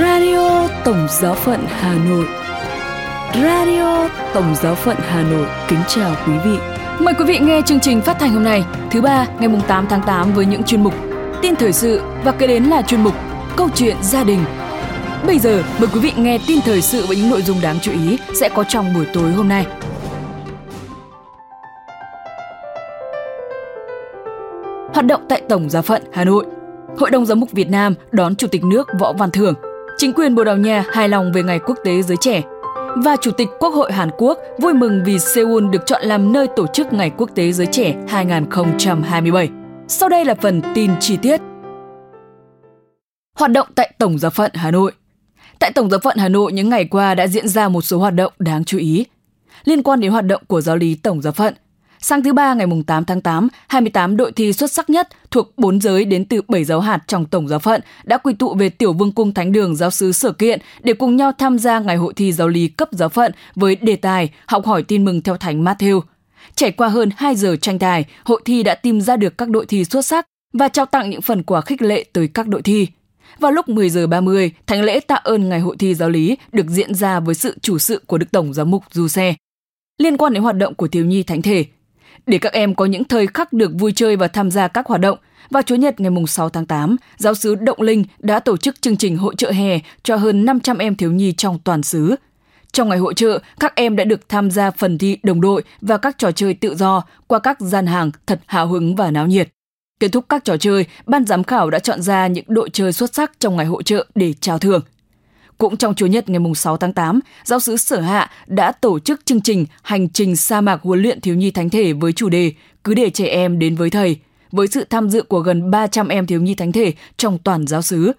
Radio Tổng Giáo phận Hà Nội Radio Tổng Giáo phận Hà Nội kính chào quý vị. Mời quý vị nghe chương trình phát thanh hôm nay, thứ ba ngày 8 tháng 8 với những chuyên mục tin thời sự và kế đến là chuyên mục câu chuyện gia đình. Bây giờ mời quý vị nghe tin thời sự với những nội dung đáng chú ý sẽ có trong buổi tối hôm nay. Hoạt động tại Tổng Giáo phận Hà Nội Hội đồng Giám mục Việt Nam đón Chủ tịch nước Võ Văn Thưởng. Chính quyền Bồ Đào Nha hài lòng về Ngày Quốc tế Giới Trẻ. Và Chủ tịch Quốc hội Hàn Quốc vui mừng vì Seoul được chọn làm nơi tổ chức Ngày Quốc tế Giới Trẻ 2027. Sau đây là phần tin chi tiết. Hoạt động tại Tổng giáo phận Hà Nội Tại Tổng giáo phận Hà Nội những ngày qua đã diễn ra một số hoạt động đáng chú ý. Liên quan đến hoạt động của giáo lý Tổng giáo phận, Sang thứ ba ngày 8 tháng 8, 28 đội thi xuất sắc nhất thuộc 4 giới đến từ 7 giáo hạt trong tổng giáo phận đã quy tụ về Tiểu Vương cung Thánh đường giáo sứ Sở Kiện để cùng nhau tham gia ngày hội thi giáo lý cấp giáo phận với đề tài học hỏi tin mừng theo Thánh Matthew. Trải qua hơn 2 giờ tranh tài, hội thi đã tìm ra được các đội thi xuất sắc và trao tặng những phần quà khích lệ tới các đội thi. Vào lúc 10 giờ 30, thánh lễ tạ ơn ngày hội thi giáo lý được diễn ra với sự chủ sự của Đức Tổng giám mục Du Xe. Liên quan đến hoạt động của thiếu nhi thánh thể, để các em có những thời khắc được vui chơi và tham gia các hoạt động, vào Chủ nhật ngày 6 tháng 8, giáo sứ Động Linh đã tổ chức chương trình hội trợ hè cho hơn 500 em thiếu nhi trong toàn xứ. Trong ngày hội trợ, các em đã được tham gia phần thi đồng đội và các trò chơi tự do qua các gian hàng thật hào hứng và náo nhiệt. Kết thúc các trò chơi, ban giám khảo đã chọn ra những đội chơi xuất sắc trong ngày hội trợ để trao thưởng. Cũng trong Chủ nhật ngày 6 tháng 8, giáo sứ Sở Hạ đã tổ chức chương trình Hành trình sa mạc huấn luyện thiếu nhi thánh thể với chủ đề Cứ để trẻ em đến với thầy, với sự tham dự của gần 300 em thiếu nhi thánh thể trong toàn giáo sứ.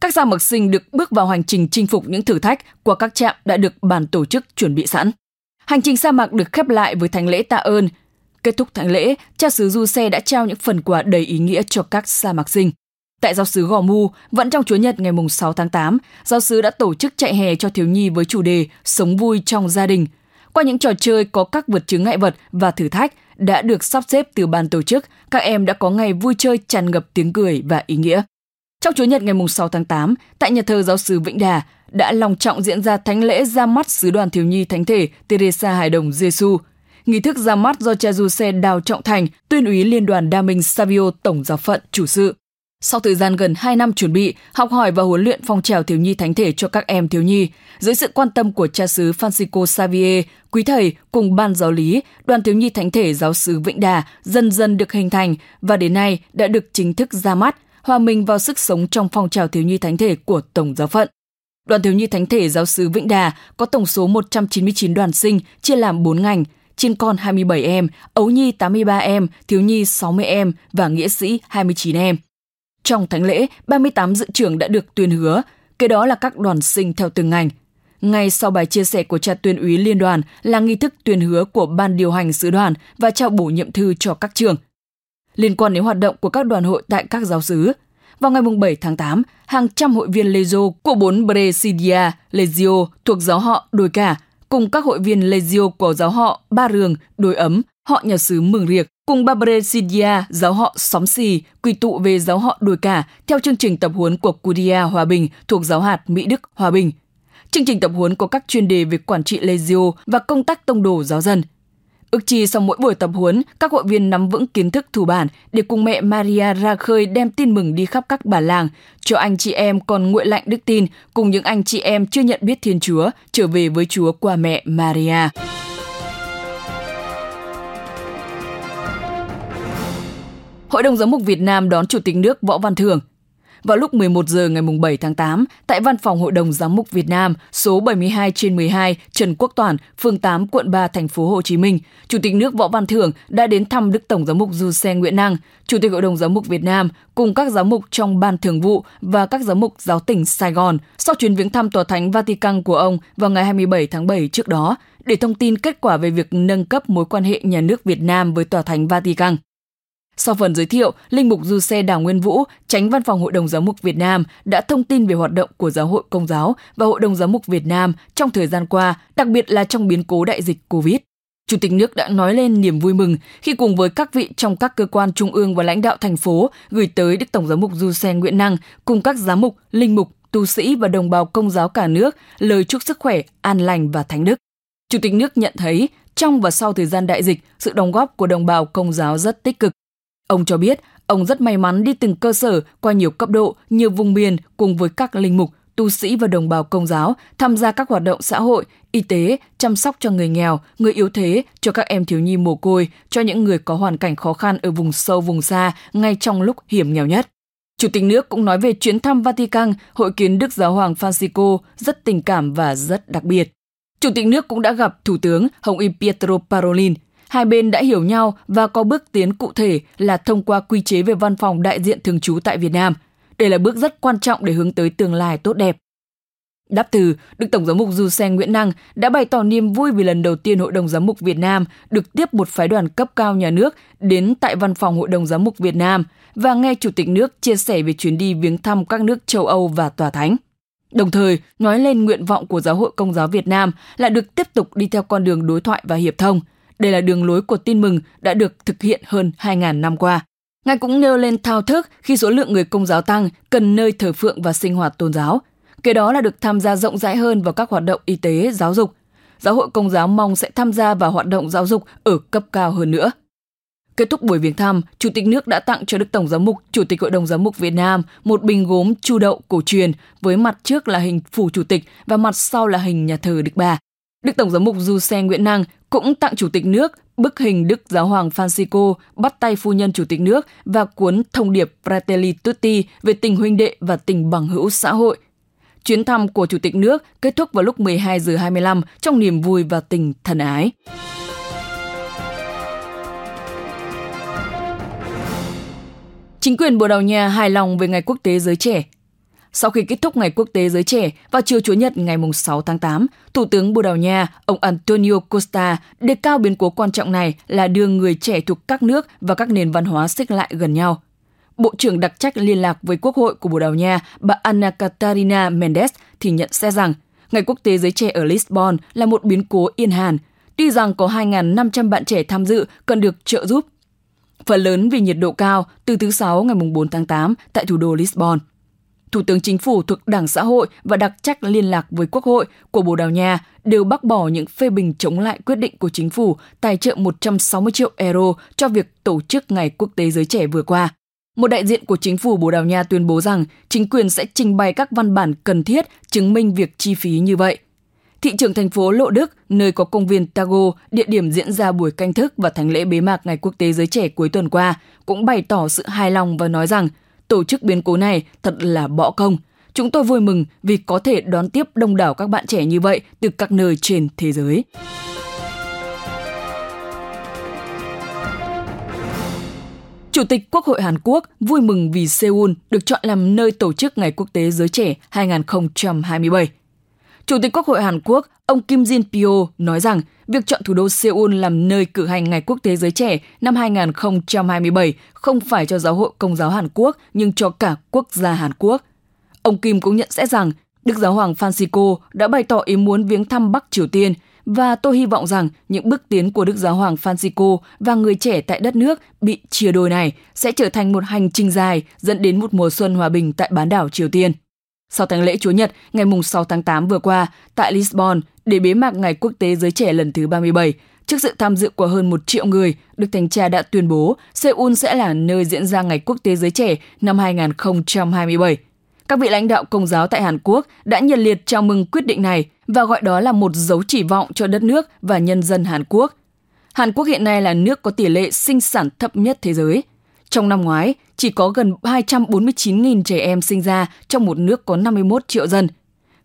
Các gia mực sinh được bước vào hành trình chinh phục những thử thách qua các trạm đã được bàn tổ chức chuẩn bị sẵn. Hành trình sa mạc được khép lại với thánh lễ tạ ơn. Kết thúc thánh lễ, cha xứ Du Xe đã trao những phần quà đầy ý nghĩa cho các sa mạc sinh. Tại giáo sứ Gò Mu, vẫn trong Chúa Nhật ngày 6 tháng 8, giáo sứ đã tổ chức chạy hè cho thiếu nhi với chủ đề Sống vui trong gia đình. Qua những trò chơi có các vượt chứng ngại vật và thử thách đã được sắp xếp từ ban tổ chức, các em đã có ngày vui chơi tràn ngập tiếng cười và ý nghĩa. Trong Chúa Nhật ngày 6 tháng 8, tại nhà thờ giáo sứ Vĩnh Đà đã long trọng diễn ra thánh lễ ra mắt sứ đoàn thiếu nhi thánh thể Teresa Hải Đồng Giêsu. Nghi thức ra mắt do cha du xe Đào Trọng Thành, tuyên úy liên đoàn Đa Minh Savio Tổng giáo phận chủ sự. Sau thời gian gần 2 năm chuẩn bị, học hỏi và huấn luyện phong trào thiếu nhi thánh thể cho các em thiếu nhi, dưới sự quan tâm của cha xứ Francisco Xavier, quý thầy cùng ban giáo lý, đoàn thiếu nhi thánh thể giáo sứ Vĩnh Đà dần dần được hình thành và đến nay đã được chính thức ra mắt, hòa mình vào sức sống trong phong trào thiếu nhi thánh thể của Tổng giáo phận. Đoàn thiếu nhi thánh thể giáo sứ Vĩnh Đà có tổng số 199 đoàn sinh chia làm 4 ngành, chiên con 27 em, ấu nhi 83 em, thiếu nhi 60 em và nghĩa sĩ 29 em. Trong thánh lễ, 38 dự trưởng đã được tuyên hứa, kế đó là các đoàn sinh theo từng ngành. Ngay sau bài chia sẻ của cha tuyên úy liên đoàn là nghi thức tuyên hứa của ban điều hành sứ đoàn và trao bổ nhiệm thư cho các trường. Liên quan đến hoạt động của các đoàn hội tại các giáo sứ, vào ngày 7 tháng 8, hàng trăm hội viên Legio của bốn Presidia Legio thuộc giáo họ Đồi Cả cùng các hội viên Legio của giáo họ Ba Rường, Đồi Ấm, họ nhà sứ Mường Riệc cùng Babresidia, giáo họ Xóm Xì, quy tụ về giáo họ Đồi Cả theo chương trình tập huấn của Curia Hòa Bình thuộc giáo hạt Mỹ Đức Hòa Bình. Chương trình tập huấn có các chuyên đề về quản trị Legio và công tác tông đồ giáo dân. Ước chi sau mỗi buổi tập huấn, các hội viên nắm vững kiến thức thủ bản để cùng mẹ Maria ra khơi đem tin mừng đi khắp các bản làng, cho anh chị em còn nguội lạnh đức tin cùng những anh chị em chưa nhận biết Thiên Chúa trở về với Chúa qua mẹ Maria. Hội đồng Giám mục Việt Nam đón Chủ tịch nước Võ Văn Thưởng. Vào lúc 11 giờ ngày 7 tháng 8, tại văn phòng Hội đồng Giám mục Việt Nam, số 72 trên 12, Trần Quốc Toản, phường 8, quận 3, thành phố Hồ Chí Minh, Chủ tịch nước Võ Văn Thưởng đã đến thăm Đức Tổng giám mục Du Xe Nguyễn Năng, Chủ tịch Hội đồng Giám mục Việt Nam cùng các giám mục trong ban thường vụ và các giám mục giáo tỉnh Sài Gòn sau chuyến viếng thăm tòa thánh Vatican của ông vào ngày 27 tháng 7 trước đó để thông tin kết quả về việc nâng cấp mối quan hệ nhà nước Việt Nam với tòa thánh Vatican. Sau phần giới thiệu, Linh mục Du Xe Đào Nguyên Vũ, tránh văn phòng Hội đồng Giáo mục Việt Nam đã thông tin về hoạt động của Giáo hội Công giáo và Hội đồng Giáo mục Việt Nam trong thời gian qua, đặc biệt là trong biến cố đại dịch Covid. Chủ tịch nước đã nói lên niềm vui mừng khi cùng với các vị trong các cơ quan trung ương và lãnh đạo thành phố gửi tới Đức Tổng giám mục Du Xe Nguyễn Năng cùng các giám mục, linh mục, tu sĩ và đồng bào công giáo cả nước lời chúc sức khỏe, an lành và thánh đức. Chủ tịch nước nhận thấy trong và sau thời gian đại dịch, sự đóng góp của đồng bào công giáo rất tích cực. Ông cho biết, ông rất may mắn đi từng cơ sở qua nhiều cấp độ, nhiều vùng miền cùng với các linh mục, tu sĩ và đồng bào công giáo tham gia các hoạt động xã hội, y tế, chăm sóc cho người nghèo, người yếu thế, cho các em thiếu nhi mồ côi, cho những người có hoàn cảnh khó khăn ở vùng sâu vùng xa ngay trong lúc hiểm nghèo nhất. Chủ tịch nước cũng nói về chuyến thăm Vatican, hội kiến Đức Giáo hoàng Francisco rất tình cảm và rất đặc biệt. Chủ tịch nước cũng đã gặp Thủ tướng Hồng Y Pietro Parolin. Hai bên đã hiểu nhau và có bước tiến cụ thể là thông qua quy chế về văn phòng đại diện thường trú tại Việt Nam. Đây là bước rất quan trọng để hướng tới tương lai tốt đẹp. Đáp từ, Đức Tổng giám mục Du Sen Nguyễn Năng đã bày tỏ niềm vui vì lần đầu tiên Hội đồng Giám mục Việt Nam được tiếp một phái đoàn cấp cao nhà nước đến tại văn phòng Hội đồng Giám mục Việt Nam và nghe Chủ tịch nước chia sẻ về chuyến đi viếng thăm các nước châu Âu và Tòa Thánh. Đồng thời, nói lên nguyện vọng của Giáo hội Công giáo Việt Nam là được tiếp tục đi theo con đường đối thoại và hiệp thông. Đây là đường lối của tin mừng đã được thực hiện hơn 2.000 năm qua. Ngài cũng nêu lên thao thức khi số lượng người công giáo tăng, cần nơi thờ phượng và sinh hoạt tôn giáo. Kế đó là được tham gia rộng rãi hơn vào các hoạt động y tế, giáo dục. Giáo hội Công giáo mong sẽ tham gia vào hoạt động giáo dục ở cấp cao hơn nữa. Kết thúc buổi viếng thăm, Chủ tịch nước đã tặng cho Đức Tổng giám mục, Chủ tịch Hội đồng giám mục Việt Nam một bình gốm chu đậu cổ truyền với mặt trước là hình phủ chủ tịch và mặt sau là hình nhà thờ Đức Bà. Đức Tổng giám mục Du Xe Nguyễn Năng cũng tặng Chủ tịch nước bức hình Đức Giáo hoàng Francisco bắt tay phu nhân Chủ tịch nước và cuốn thông điệp Fratelli Tutti về tình huynh đệ và tình bằng hữu xã hội. Chuyến thăm của Chủ tịch nước kết thúc vào lúc 12 giờ 25 trong niềm vui và tình thân ái. Chính quyền Bồ Đào Nha hài lòng về Ngày Quốc tế Giới Trẻ. Sau khi kết thúc Ngày Quốc tế Giới Trẻ vào chiều Chủ nhật ngày 6 tháng 8, Thủ tướng Bồ Đào Nha, ông Antonio Costa, đề cao biến cố quan trọng này là đưa người trẻ thuộc các nước và các nền văn hóa xích lại gần nhau. Bộ trưởng đặc trách liên lạc với Quốc hội của Bồ Đào Nha, bà Anna Catarina Mendes thì nhận xét rằng Ngày Quốc tế Giới Trẻ ở Lisbon là một biến cố yên hàn. Tuy rằng có 2.500 bạn trẻ tham dự cần được trợ giúp phần lớn vì nhiệt độ cao từ thứ Sáu ngày 4 tháng 8 tại thủ đô Lisbon. Thủ tướng Chính phủ thuộc Đảng Xã hội và đặc trách liên lạc với Quốc hội của Bồ Đào Nha đều bác bỏ những phê bình chống lại quyết định của chính phủ tài trợ 160 triệu euro cho việc tổ chức Ngày Quốc tế Giới Trẻ vừa qua. Một đại diện của chính phủ Bồ Đào Nha tuyên bố rằng chính quyền sẽ trình bày các văn bản cần thiết chứng minh việc chi phí như vậy. Thị trưởng thành phố Lộ Đức, nơi có công viên Tago, địa điểm diễn ra buổi canh thức và thánh lễ bế mạc Ngày Quốc tế Giới Trẻ cuối tuần qua, cũng bày tỏ sự hài lòng và nói rằng tổ chức biến cố này thật là bỏ công. Chúng tôi vui mừng vì có thể đón tiếp đông đảo các bạn trẻ như vậy từ các nơi trên thế giới. Chủ tịch Quốc hội Hàn Quốc vui mừng vì Seoul được chọn làm nơi tổ chức Ngày Quốc tế Giới Trẻ 2027. Chủ tịch Quốc hội Hàn Quốc, ông Kim Jin Pyo nói rằng, việc chọn thủ đô Seoul làm nơi cử hành Ngày Quốc tế Giới Trẻ năm 2027 không phải cho Giáo hội Công giáo Hàn Quốc, nhưng cho cả quốc gia Hàn Quốc. Ông Kim cũng nhận xét rằng, Đức Giáo hoàng Francisco đã bày tỏ ý muốn viếng thăm Bắc Triều Tiên, và tôi hy vọng rằng những bước tiến của Đức Giáo hoàng Francisco và người trẻ tại đất nước bị chia đôi này sẽ trở thành một hành trình dài dẫn đến một mùa xuân hòa bình tại bán đảo Triều Tiên. Sau tháng lễ Chúa Nhật ngày 6 tháng 8 vừa qua tại Lisbon để bế mạc Ngày Quốc tế Giới Trẻ lần thứ 37, trước sự tham dự của hơn một triệu người, Đức Thánh Cha đã tuyên bố Seoul sẽ là nơi diễn ra Ngày Quốc tế Giới Trẻ năm 2027. Các vị lãnh đạo công giáo tại Hàn Quốc đã nhiệt liệt chào mừng quyết định này và gọi đó là một dấu chỉ vọng cho đất nước và nhân dân Hàn Quốc. Hàn Quốc hiện nay là nước có tỷ lệ sinh sản thấp nhất thế giới – trong năm ngoái, chỉ có gần 249.000 trẻ em sinh ra trong một nước có 51 triệu dân.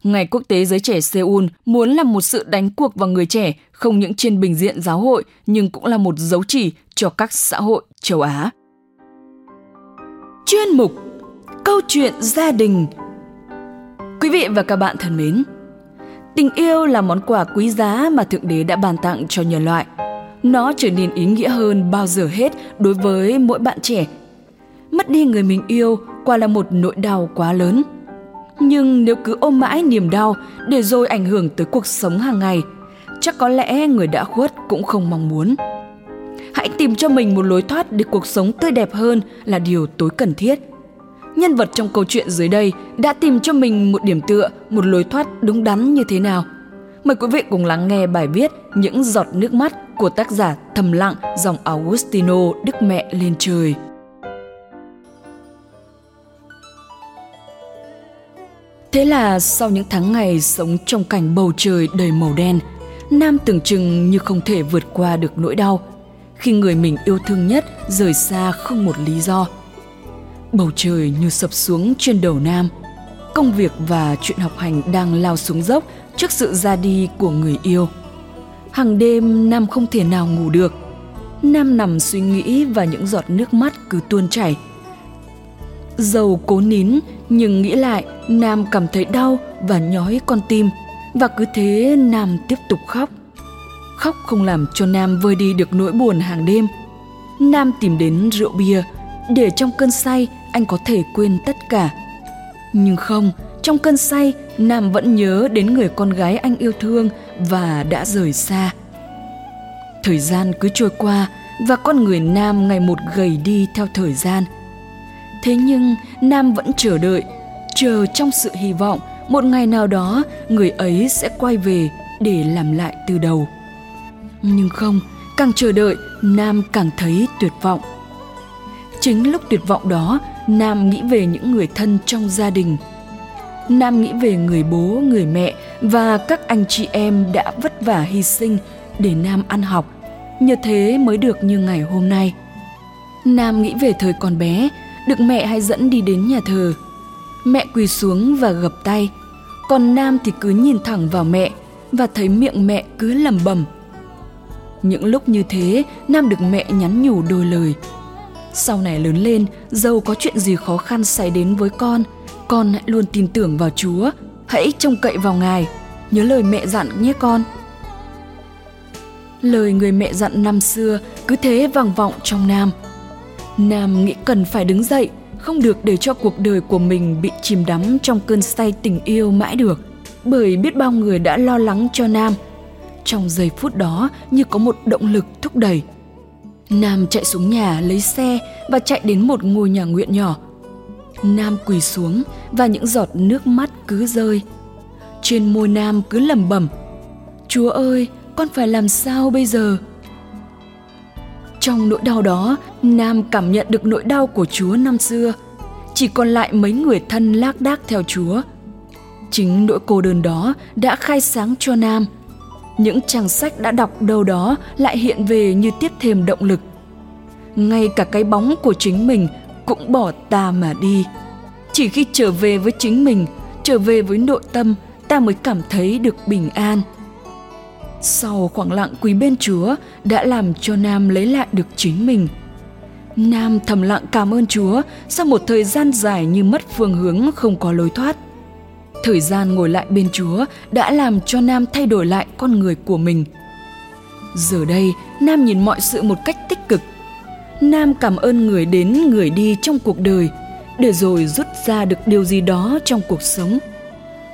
Ngày Quốc tế Giới Trẻ Seoul muốn là một sự đánh cuộc vào người trẻ không những trên bình diện giáo hội nhưng cũng là một dấu chỉ cho các xã hội châu Á. Chuyên mục Câu chuyện gia đình Quý vị và các bạn thân mến, tình yêu là món quà quý giá mà Thượng Đế đã ban tặng cho nhân loại – nó trở nên ý nghĩa hơn bao giờ hết đối với mỗi bạn trẻ. Mất đi người mình yêu quả là một nỗi đau quá lớn. Nhưng nếu cứ ôm mãi niềm đau để rồi ảnh hưởng tới cuộc sống hàng ngày, chắc có lẽ người đã khuất cũng không mong muốn. Hãy tìm cho mình một lối thoát để cuộc sống tươi đẹp hơn là điều tối cần thiết. nhân vật trong câu chuyện dưới đây đã tìm cho mình một điểm tựa, một lối thoát đúng đắn như thế nào. Mời quý vị cùng lắng nghe bài viết Những giọt nước mắt của tác giả thầm lặng dòng Augustino Đức Mẹ lên trời. Thế là sau những tháng ngày sống trong cảnh bầu trời đầy màu đen, Nam tưởng chừng như không thể vượt qua được nỗi đau khi người mình yêu thương nhất rời xa không một lý do. Bầu trời như sập xuống trên đầu Nam. Công việc và chuyện học hành đang lao xuống dốc trước sự ra đi của người yêu. Hàng đêm Nam không thể nào ngủ được. Nam nằm suy nghĩ và những giọt nước mắt cứ tuôn chảy. Dầu cố nín nhưng nghĩ lại Nam cảm thấy đau và nhói con tim và cứ thế Nam tiếp tục khóc. Khóc không làm cho Nam vơi đi được nỗi buồn hàng đêm. Nam tìm đến rượu bia để trong cơn say anh có thể quên tất cả. Nhưng không, trong cơn say, Nam vẫn nhớ đến người con gái anh yêu thương và đã rời xa. Thời gian cứ trôi qua và con người Nam ngày một gầy đi theo thời gian. Thế nhưng Nam vẫn chờ đợi, chờ trong sự hy vọng một ngày nào đó người ấy sẽ quay về để làm lại từ đầu. Nhưng không, càng chờ đợi, Nam càng thấy tuyệt vọng. Chính lúc tuyệt vọng đó, Nam nghĩ về những người thân trong gia đình. Nam nghĩ về người bố, người mẹ và các anh chị em đã vất vả hy sinh để Nam ăn học, nhờ thế mới được như ngày hôm nay. Nam nghĩ về thời còn bé, được mẹ hay dẫn đi đến nhà thờ. Mẹ quỳ xuống và gập tay, còn Nam thì cứ nhìn thẳng vào mẹ và thấy miệng mẹ cứ lẩm bẩm. Những lúc như thế, Nam được mẹ nhắn nhủ đôi lời – sau này lớn lên, dâu có chuyện gì khó khăn xảy đến với con, con hãy luôn tin tưởng vào Chúa, hãy trông cậy vào Ngài, nhớ lời mẹ dặn nhé con. Lời người mẹ dặn năm xưa cứ thế vang vọng trong Nam. Nam nghĩ cần phải đứng dậy, không được để cho cuộc đời của mình bị chìm đắm trong cơn say tình yêu mãi được, bởi biết bao người đã lo lắng cho Nam. Trong giây phút đó như có một động lực thúc đẩy – Nam chạy xuống nhà lấy xe và chạy đến một ngôi nhà nguyện nhỏ. Nam quỳ xuống và những giọt nước mắt cứ rơi. Trên môi Nam cứ lẩm bẩm: "Chúa ơi, con phải làm sao bây giờ?" Trong nỗi đau đó, Nam cảm nhận được nỗi đau của Chúa năm xưa. Chỉ còn lại mấy người thân lác đác theo Chúa. Chính nỗi cô đơn đó đã khai sáng cho Nam – những trang sách đã đọc đâu đó lại hiện về như tiếp thêm động lực. Ngay cả cái bóng của chính mình cũng bỏ ta mà đi. Chỉ khi trở về với chính mình, trở về với nội tâm, ta mới cảm thấy được bình an. Sau khoảng lặng quý bên Chúa đã làm cho Nam lấy lại được chính mình. Nam thầm lặng cảm ơn Chúa sau một thời gian dài như mất phương hướng không có lối thoát. Thời gian ngồi lại bên Chúa đã làm cho Nam thay đổi lại con người của mình. Giờ đây, Nam nhìn mọi sự một cách tích cực. Nam cảm ơn người đến người đi trong cuộc đời, để rồi rút ra được điều gì đó trong cuộc sống.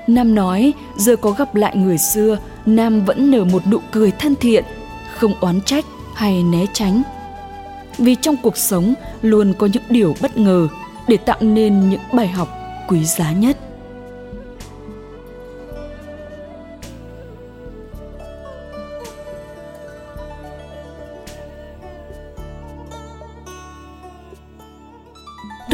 Nam nói, giờ có gặp lại người xưa, Nam vẫn nở một nụ cười thân thiện, không oán trách hay né tránh. Vì trong cuộc sống luôn có những điều bất ngờ để tạo nên những bài học quý giá nhất.